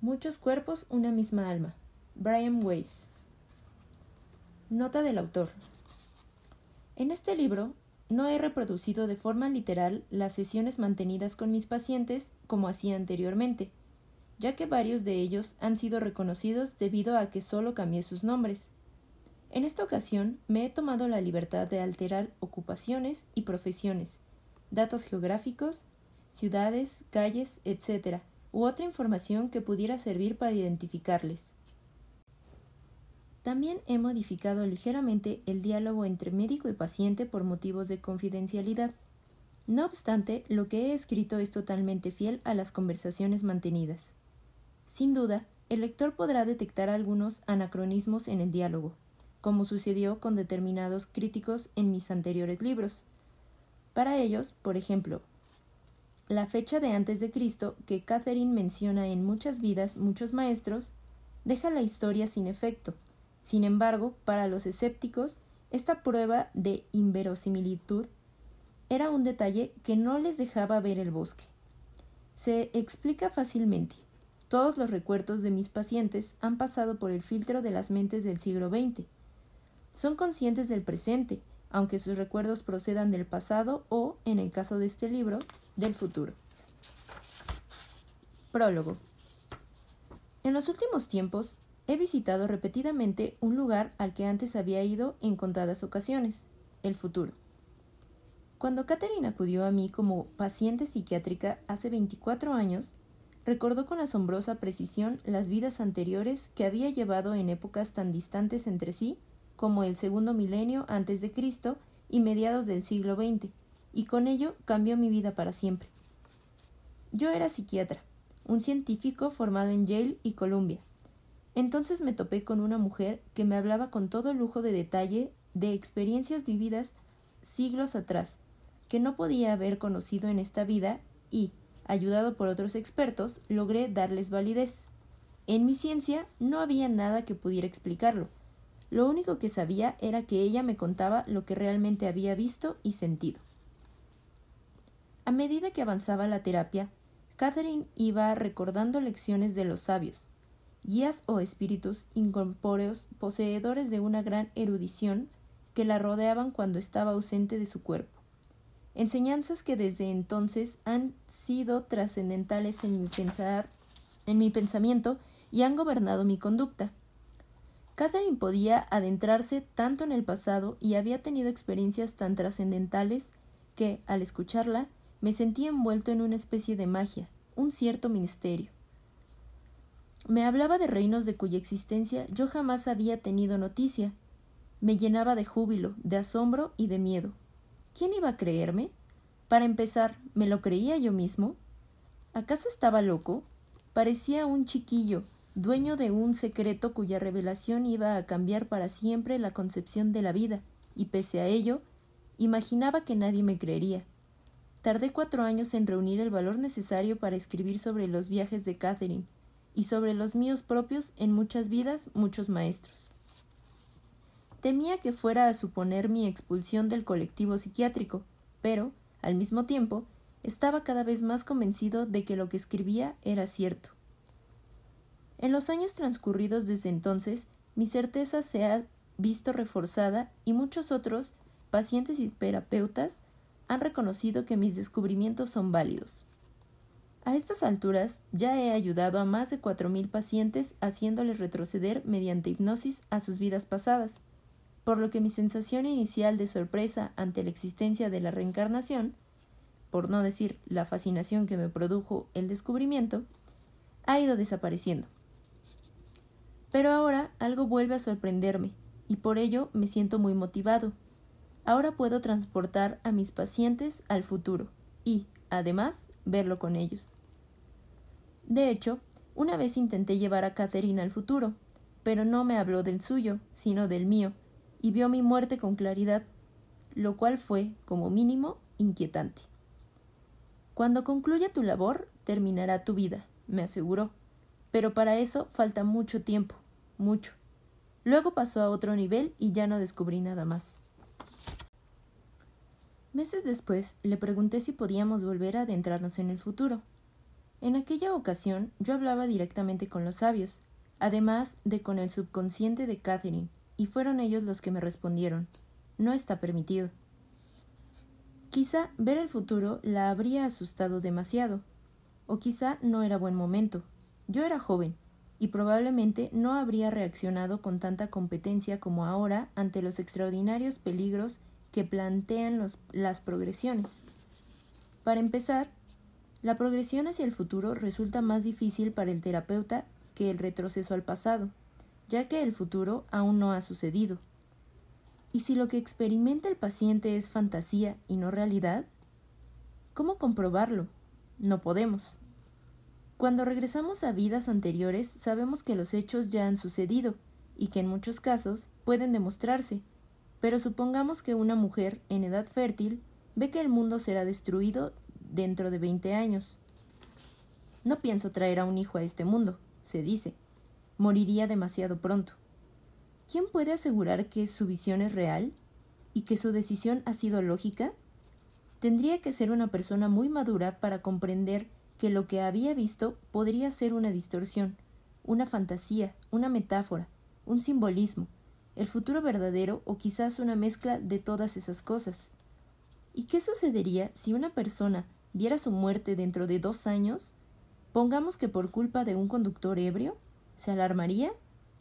Muchos cuerpos, una misma alma. Brian Weiss. Nota del autor. En este libro no he reproducido de forma literal las sesiones mantenidas con mis pacientes como hacía anteriormente, ya que varios de ellos han sido reconocidos debido a que solo cambié sus nombres. En esta ocasión me he tomado la libertad de alterar ocupaciones y profesiones, datos geográficos, ciudades, calles, etc., u otra información que pudiera servir para identificarles. También he modificado ligeramente el diálogo entre médico y paciente por motivos de confidencialidad. No obstante, lo que he escrito es totalmente fiel a las conversaciones mantenidas. Sin duda, el lector podrá detectar algunos anacronismos en el diálogo, como sucedió con determinados críticos en mis anteriores libros. Para ellos, por ejemplo, la fecha de antes de Cristo que Catherine menciona en muchas vidas, muchos maestros, deja la historia sin efecto, sin embargo, para los escépticos, esta prueba de inverosimilitud era un detalle que no les dejaba ver el bosque. Se explica fácilmente. Todos los recuerdos de mis pacientes han pasado por el filtro de las mentes del siglo XX. Son conscientes del presente, aunque sus recuerdos procedan del pasado o, en el caso de este libro, del futuro. Prólogo. En los últimos tiempos, He visitado repetidamente un lugar al que antes había ido en contadas ocasiones, el futuro. Cuando Catherine acudió a mí como paciente psiquiátrica hace 24 años, recordó con asombrosa precisión las vidas anteriores que había llevado en épocas tan distantes entre sí como el segundo milenio antes de Cristo y mediados del siglo XX, y con ello cambió mi vida para siempre. Yo era psiquiatra, un científico formado en Yale y Columbia, entonces me topé con una mujer que me hablaba con todo lujo de detalle de experiencias vividas siglos atrás, que no podía haber conocido en esta vida y, ayudado por otros expertos, logré darles validez. En mi ciencia no había nada que pudiera explicarlo. Lo único que sabía era que ella me contaba lo que realmente había visto y sentido. A medida que avanzaba la terapia, Catherine iba recordando lecciones de los sabios, guías o espíritus incorpóreos poseedores de una gran erudición que la rodeaban cuando estaba ausente de su cuerpo. Enseñanzas que desde entonces han sido trascendentales en mi pensar, en mi pensamiento y han gobernado mi conducta. Catherine podía adentrarse tanto en el pasado y había tenido experiencias tan trascendentales que, al escucharla, me sentí envuelto en una especie de magia, un cierto misterio. Me hablaba de reinos de cuya existencia yo jamás había tenido noticia. Me llenaba de júbilo, de asombro y de miedo. ¿Quién iba a creerme? Para empezar, ¿me lo creía yo mismo? ¿Acaso estaba loco? Parecía un chiquillo, dueño de un secreto cuya revelación iba a cambiar para siempre la concepción de la vida, y pese a ello, imaginaba que nadie me creería. Tardé cuatro años en reunir el valor necesario para escribir sobre los viajes de Catherine, y sobre los míos propios en muchas vidas muchos maestros. Temía que fuera a suponer mi expulsión del colectivo psiquiátrico, pero, al mismo tiempo, estaba cada vez más convencido de que lo que escribía era cierto. En los años transcurridos desde entonces, mi certeza se ha visto reforzada y muchos otros, pacientes y terapeutas, han reconocido que mis descubrimientos son válidos. A estas alturas ya he ayudado a más de cuatro mil pacientes haciéndoles retroceder mediante hipnosis a sus vidas pasadas, por lo que mi sensación inicial de sorpresa ante la existencia de la reencarnación, por no decir la fascinación que me produjo el descubrimiento, ha ido desapareciendo. Pero ahora algo vuelve a sorprenderme, y por ello me siento muy motivado. Ahora puedo transportar a mis pacientes al futuro y, además, verlo con ellos. De hecho, una vez intenté llevar a Catherine al futuro, pero no me habló del suyo, sino del mío, y vio mi muerte con claridad, lo cual fue, como mínimo, inquietante. Cuando concluya tu labor, terminará tu vida, me aseguró, pero para eso falta mucho tiempo, mucho. Luego pasó a otro nivel y ya no descubrí nada más. Meses después le pregunté si podíamos volver a adentrarnos en el futuro. En aquella ocasión yo hablaba directamente con los sabios, además de con el subconsciente de Catherine, y fueron ellos los que me respondieron no está permitido. Quizá ver el futuro la habría asustado demasiado, o quizá no era buen momento. Yo era joven, y probablemente no habría reaccionado con tanta competencia como ahora ante los extraordinarios peligros que plantean las progresiones. Para empezar, la progresión hacia el futuro resulta más difícil para el terapeuta que el retroceso al pasado, ya que el futuro aún no ha sucedido. ¿Y si lo que experimenta el paciente es fantasía y no realidad? ¿Cómo comprobarlo? No podemos. Cuando regresamos a vidas anteriores sabemos que los hechos ya han sucedido y que en muchos casos pueden demostrarse, pero supongamos que una mujer en edad fértil ve que el mundo será destruido dentro de 20 años. No pienso traer a un hijo a este mundo, se dice. Moriría demasiado pronto. ¿Quién puede asegurar que su visión es real y que su decisión ha sido lógica? Tendría que ser una persona muy madura para comprender que lo que había visto podría ser una distorsión, una fantasía, una metáfora, un simbolismo, el futuro verdadero o quizás una mezcla de todas esas cosas. ¿Y qué sucedería si una persona viera su muerte dentro de dos años? Pongamos que por culpa de un conductor ebrio, ¿se alarmaría?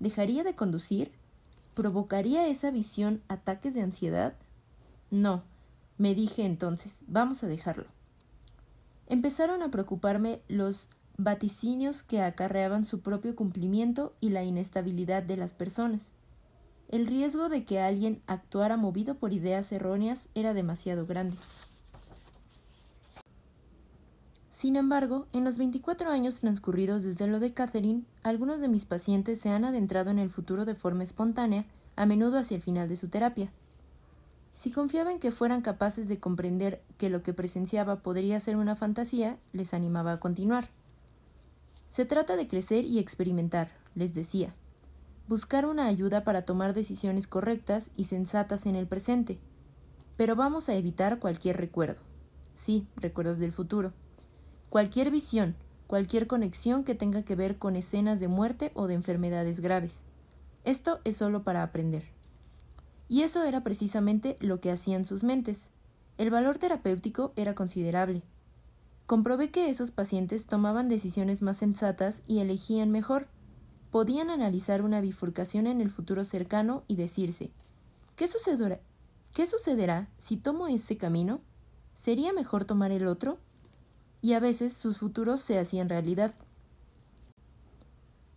¿Dejaría de conducir? ¿Provocaría esa visión ataques de ansiedad? No, me dije entonces, vamos a dejarlo empezaron a preocuparme los vaticinios que acarreaban su propio cumplimiento y la inestabilidad de las personas. El riesgo de que alguien actuara movido por ideas erróneas era demasiado grande. Sin embargo, en los 24 años transcurridos desde lo de Catherine, algunos de mis pacientes se han adentrado en el futuro de forma espontánea, a menudo hacia el final de su terapia. Si confiaba en que fueran capaces de comprender que lo que presenciaba podría ser una fantasía, les animaba a continuar. Se trata de crecer y experimentar, les decía. Buscar una ayuda para tomar decisiones correctas y sensatas en el presente. Pero vamos a evitar cualquier recuerdo. Sí, recuerdos del futuro. Cualquier visión, cualquier conexión que tenga que ver con escenas de muerte o de enfermedades graves. Esto es solo para aprender. Y eso era precisamente lo que hacían sus mentes. El valor terapéutico era considerable. Comprobé que esos pacientes tomaban decisiones más sensatas y elegían mejor. Podían analizar una bifurcación en el futuro cercano y decirse ¿Qué sucederá, ¿Qué sucederá si tomo ese camino? ¿Sería mejor tomar el otro? Y a veces sus futuros se hacían realidad.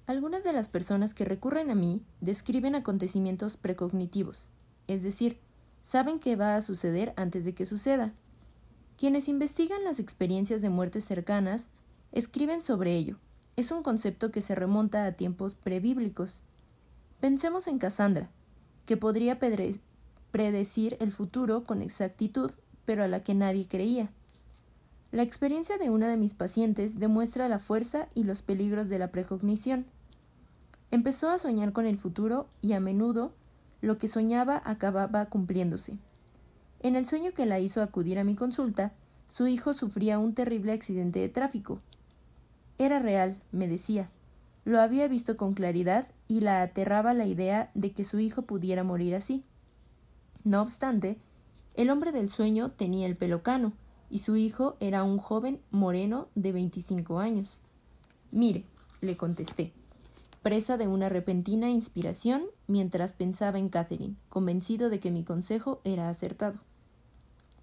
Algunas de las personas que recurren a mí describen acontecimientos precognitivos, es decir, saben qué va a suceder antes de que suceda. Quienes investigan las experiencias de muertes cercanas escriben sobre ello. Es un concepto que se remonta a tiempos prebíblicos. Pensemos en Cassandra, que podría predecir el futuro con exactitud, pero a la que nadie creía. La experiencia de una de mis pacientes demuestra la fuerza y los peligros de la precognición. Empezó a soñar con el futuro y a menudo lo que soñaba acababa cumpliéndose. En el sueño que la hizo acudir a mi consulta, su hijo sufría un terrible accidente de tráfico. Era real, me decía. Lo había visto con claridad y la aterraba la idea de que su hijo pudiera morir así. No obstante, el hombre del sueño tenía el pelo cano, y su hijo era un joven moreno de veinticinco años. Mire, le contesté, presa de una repentina inspiración mientras pensaba en Catherine, convencido de que mi consejo era acertado.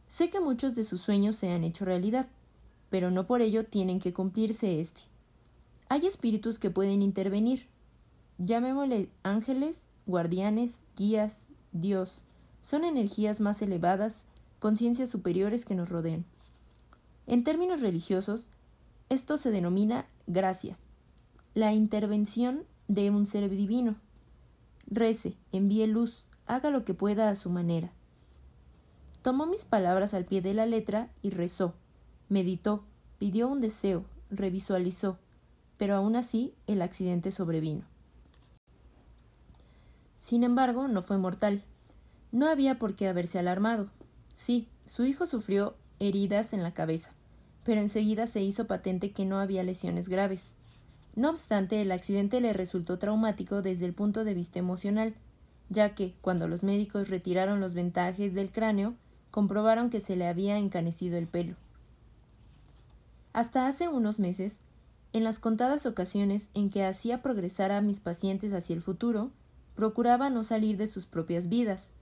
Sé que muchos de sus sueños se han hecho realidad, pero no por ello tienen que cumplirse este. Hay espíritus que pueden intervenir. Llamémosle ángeles, guardianes, guías, Dios. Son energías más elevadas, conciencias superiores que nos rodean. En términos religiosos, esto se denomina gracia, la intervención de un ser divino. Rece, envíe luz, haga lo que pueda a su manera. Tomó mis palabras al pie de la letra y rezó, meditó, pidió un deseo, revisualizó, pero aún así el accidente sobrevino. Sin embargo, no fue mortal. No había por qué haberse alarmado. Sí, su hijo sufrió heridas en la cabeza, pero enseguida se hizo patente que no había lesiones graves. No obstante, el accidente le resultó traumático desde el punto de vista emocional, ya que, cuando los médicos retiraron los vendajes del cráneo, comprobaron que se le había encanecido el pelo. Hasta hace unos meses, en las contadas ocasiones en que hacía progresar a mis pacientes hacia el futuro, procuraba no salir de sus propias vidas.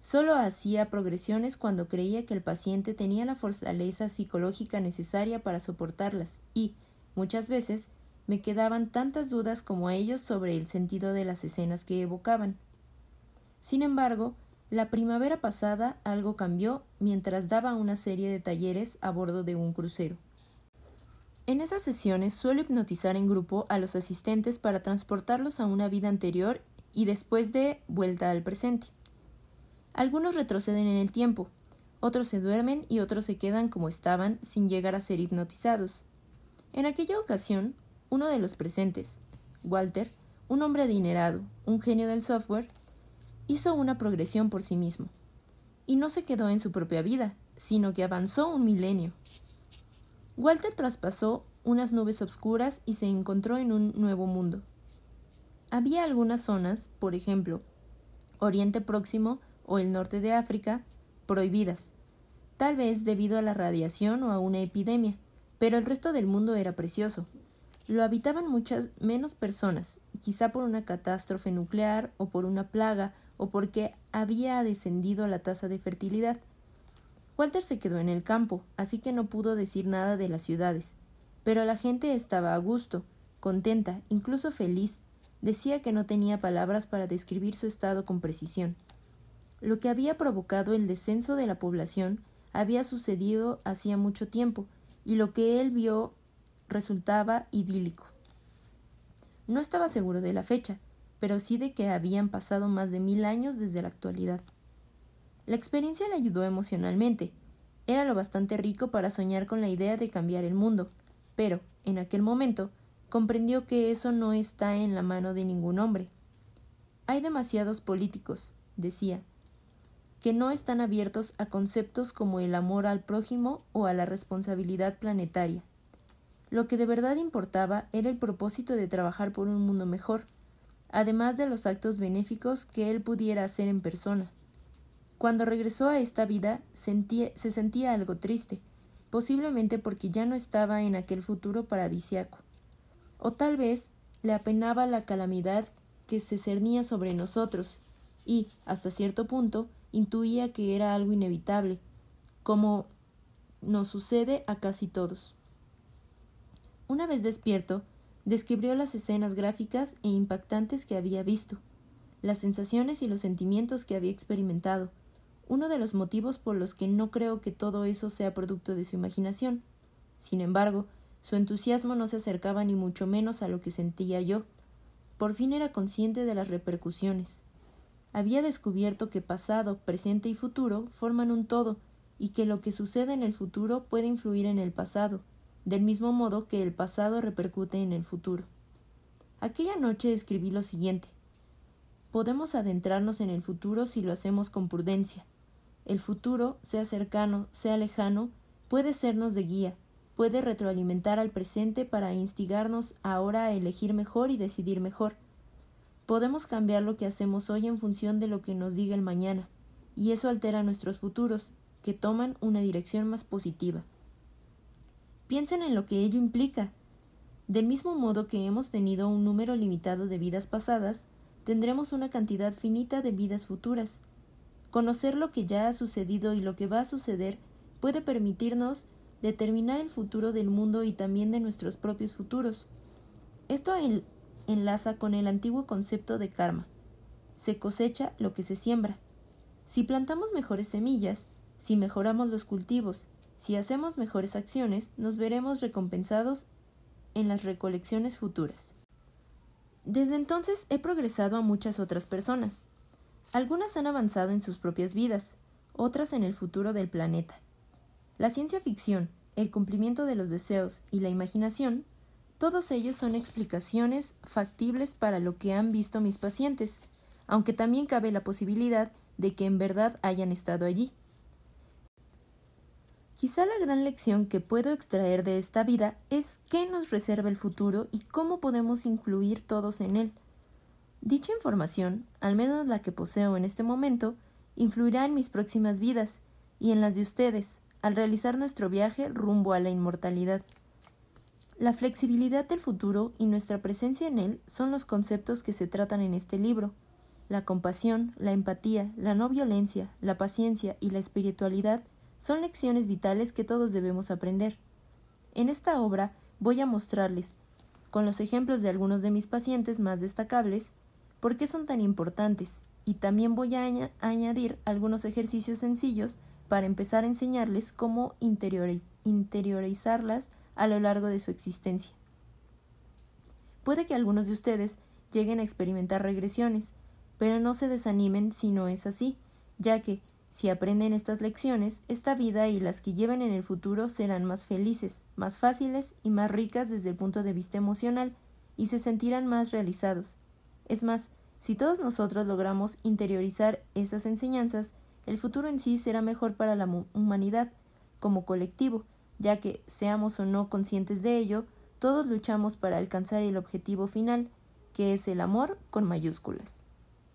Solo hacía progresiones cuando creía que el paciente tenía la fortaleza psicológica necesaria para soportarlas y, muchas veces, me quedaban tantas dudas como ellos sobre el sentido de las escenas que evocaban. Sin embargo, la primavera pasada algo cambió mientras daba una serie de talleres a bordo de un crucero. En esas sesiones suelo hipnotizar en grupo a los asistentes para transportarlos a una vida anterior y después de vuelta al presente. Algunos retroceden en el tiempo, otros se duermen y otros se quedan como estaban sin llegar a ser hipnotizados. En aquella ocasión, uno de los presentes, Walter, un hombre adinerado, un genio del software, hizo una progresión por sí mismo. Y no se quedó en su propia vida, sino que avanzó un milenio. Walter traspasó unas nubes obscuras y se encontró en un nuevo mundo. Había algunas zonas, por ejemplo, Oriente Próximo o el norte de África, prohibidas, tal vez debido a la radiación o a una epidemia, pero el resto del mundo era precioso. Lo habitaban muchas menos personas, quizá por una catástrofe nuclear o por una plaga o porque había descendido la tasa de fertilidad. Walter se quedó en el campo, así que no pudo decir nada de las ciudades. Pero la gente estaba a gusto, contenta, incluso feliz. Decía que no tenía palabras para describir su estado con precisión. Lo que había provocado el descenso de la población había sucedido hacía mucho tiempo, y lo que él vio resultaba idílico. No estaba seguro de la fecha, pero sí de que habían pasado más de mil años desde la actualidad. La experiencia le ayudó emocionalmente. Era lo bastante rico para soñar con la idea de cambiar el mundo, pero, en aquel momento, comprendió que eso no está en la mano de ningún hombre. Hay demasiados políticos, decía, que no están abiertos a conceptos como el amor al prójimo o a la responsabilidad planetaria. Lo que de verdad importaba era el propósito de trabajar por un mundo mejor, además de los actos benéficos que él pudiera hacer en persona. Cuando regresó a esta vida se sentía algo triste, posiblemente porque ya no estaba en aquel futuro paradisiaco. O tal vez le apenaba la calamidad que se cernía sobre nosotros, y, hasta cierto punto, intuía que era algo inevitable, como nos sucede a casi todos. Una vez despierto, Describió las escenas gráficas e impactantes que había visto, las sensaciones y los sentimientos que había experimentado, uno de los motivos por los que no creo que todo eso sea producto de su imaginación. Sin embargo, su entusiasmo no se acercaba ni mucho menos a lo que sentía yo. Por fin era consciente de las repercusiones. Había descubierto que pasado, presente y futuro forman un todo, y que lo que sucede en el futuro puede influir en el pasado, del mismo modo que el pasado repercute en el futuro. Aquella noche escribí lo siguiente Podemos adentrarnos en el futuro si lo hacemos con prudencia. El futuro, sea cercano, sea lejano, puede sernos de guía, puede retroalimentar al presente para instigarnos ahora a elegir mejor y decidir mejor. Podemos cambiar lo que hacemos hoy en función de lo que nos diga el mañana, y eso altera nuestros futuros, que toman una dirección más positiva. Piensen en lo que ello implica. Del mismo modo que hemos tenido un número limitado de vidas pasadas, tendremos una cantidad finita de vidas futuras. Conocer lo que ya ha sucedido y lo que va a suceder puede permitirnos determinar el futuro del mundo y también de nuestros propios futuros. Esto enlaza con el antiguo concepto de karma. Se cosecha lo que se siembra. Si plantamos mejores semillas, si mejoramos los cultivos, si hacemos mejores acciones, nos veremos recompensados en las recolecciones futuras. Desde entonces he progresado a muchas otras personas. Algunas han avanzado en sus propias vidas, otras en el futuro del planeta. La ciencia ficción, el cumplimiento de los deseos y la imaginación, todos ellos son explicaciones factibles para lo que han visto mis pacientes, aunque también cabe la posibilidad de que en verdad hayan estado allí. Quizá la gran lección que puedo extraer de esta vida es qué nos reserva el futuro y cómo podemos incluir todos en él. Dicha información, al menos la que poseo en este momento, influirá en mis próximas vidas y en las de ustedes, al realizar nuestro viaje rumbo a la inmortalidad. La flexibilidad del futuro y nuestra presencia en él son los conceptos que se tratan en este libro. La compasión, la empatía, la no violencia, la paciencia y la espiritualidad son lecciones vitales que todos debemos aprender. En esta obra voy a mostrarles, con los ejemplos de algunos de mis pacientes más destacables, por qué son tan importantes, y también voy a añadir algunos ejercicios sencillos para empezar a enseñarles cómo interiorizarlas a lo largo de su existencia. Puede que algunos de ustedes lleguen a experimentar regresiones, pero no se desanimen si no es así, ya que, si aprenden estas lecciones, esta vida y las que lleven en el futuro serán más felices, más fáciles y más ricas desde el punto de vista emocional, y se sentirán más realizados. Es más, si todos nosotros logramos interiorizar esas enseñanzas, el futuro en sí será mejor para la humanidad, como colectivo, ya que, seamos o no conscientes de ello, todos luchamos para alcanzar el objetivo final, que es el amor con mayúsculas.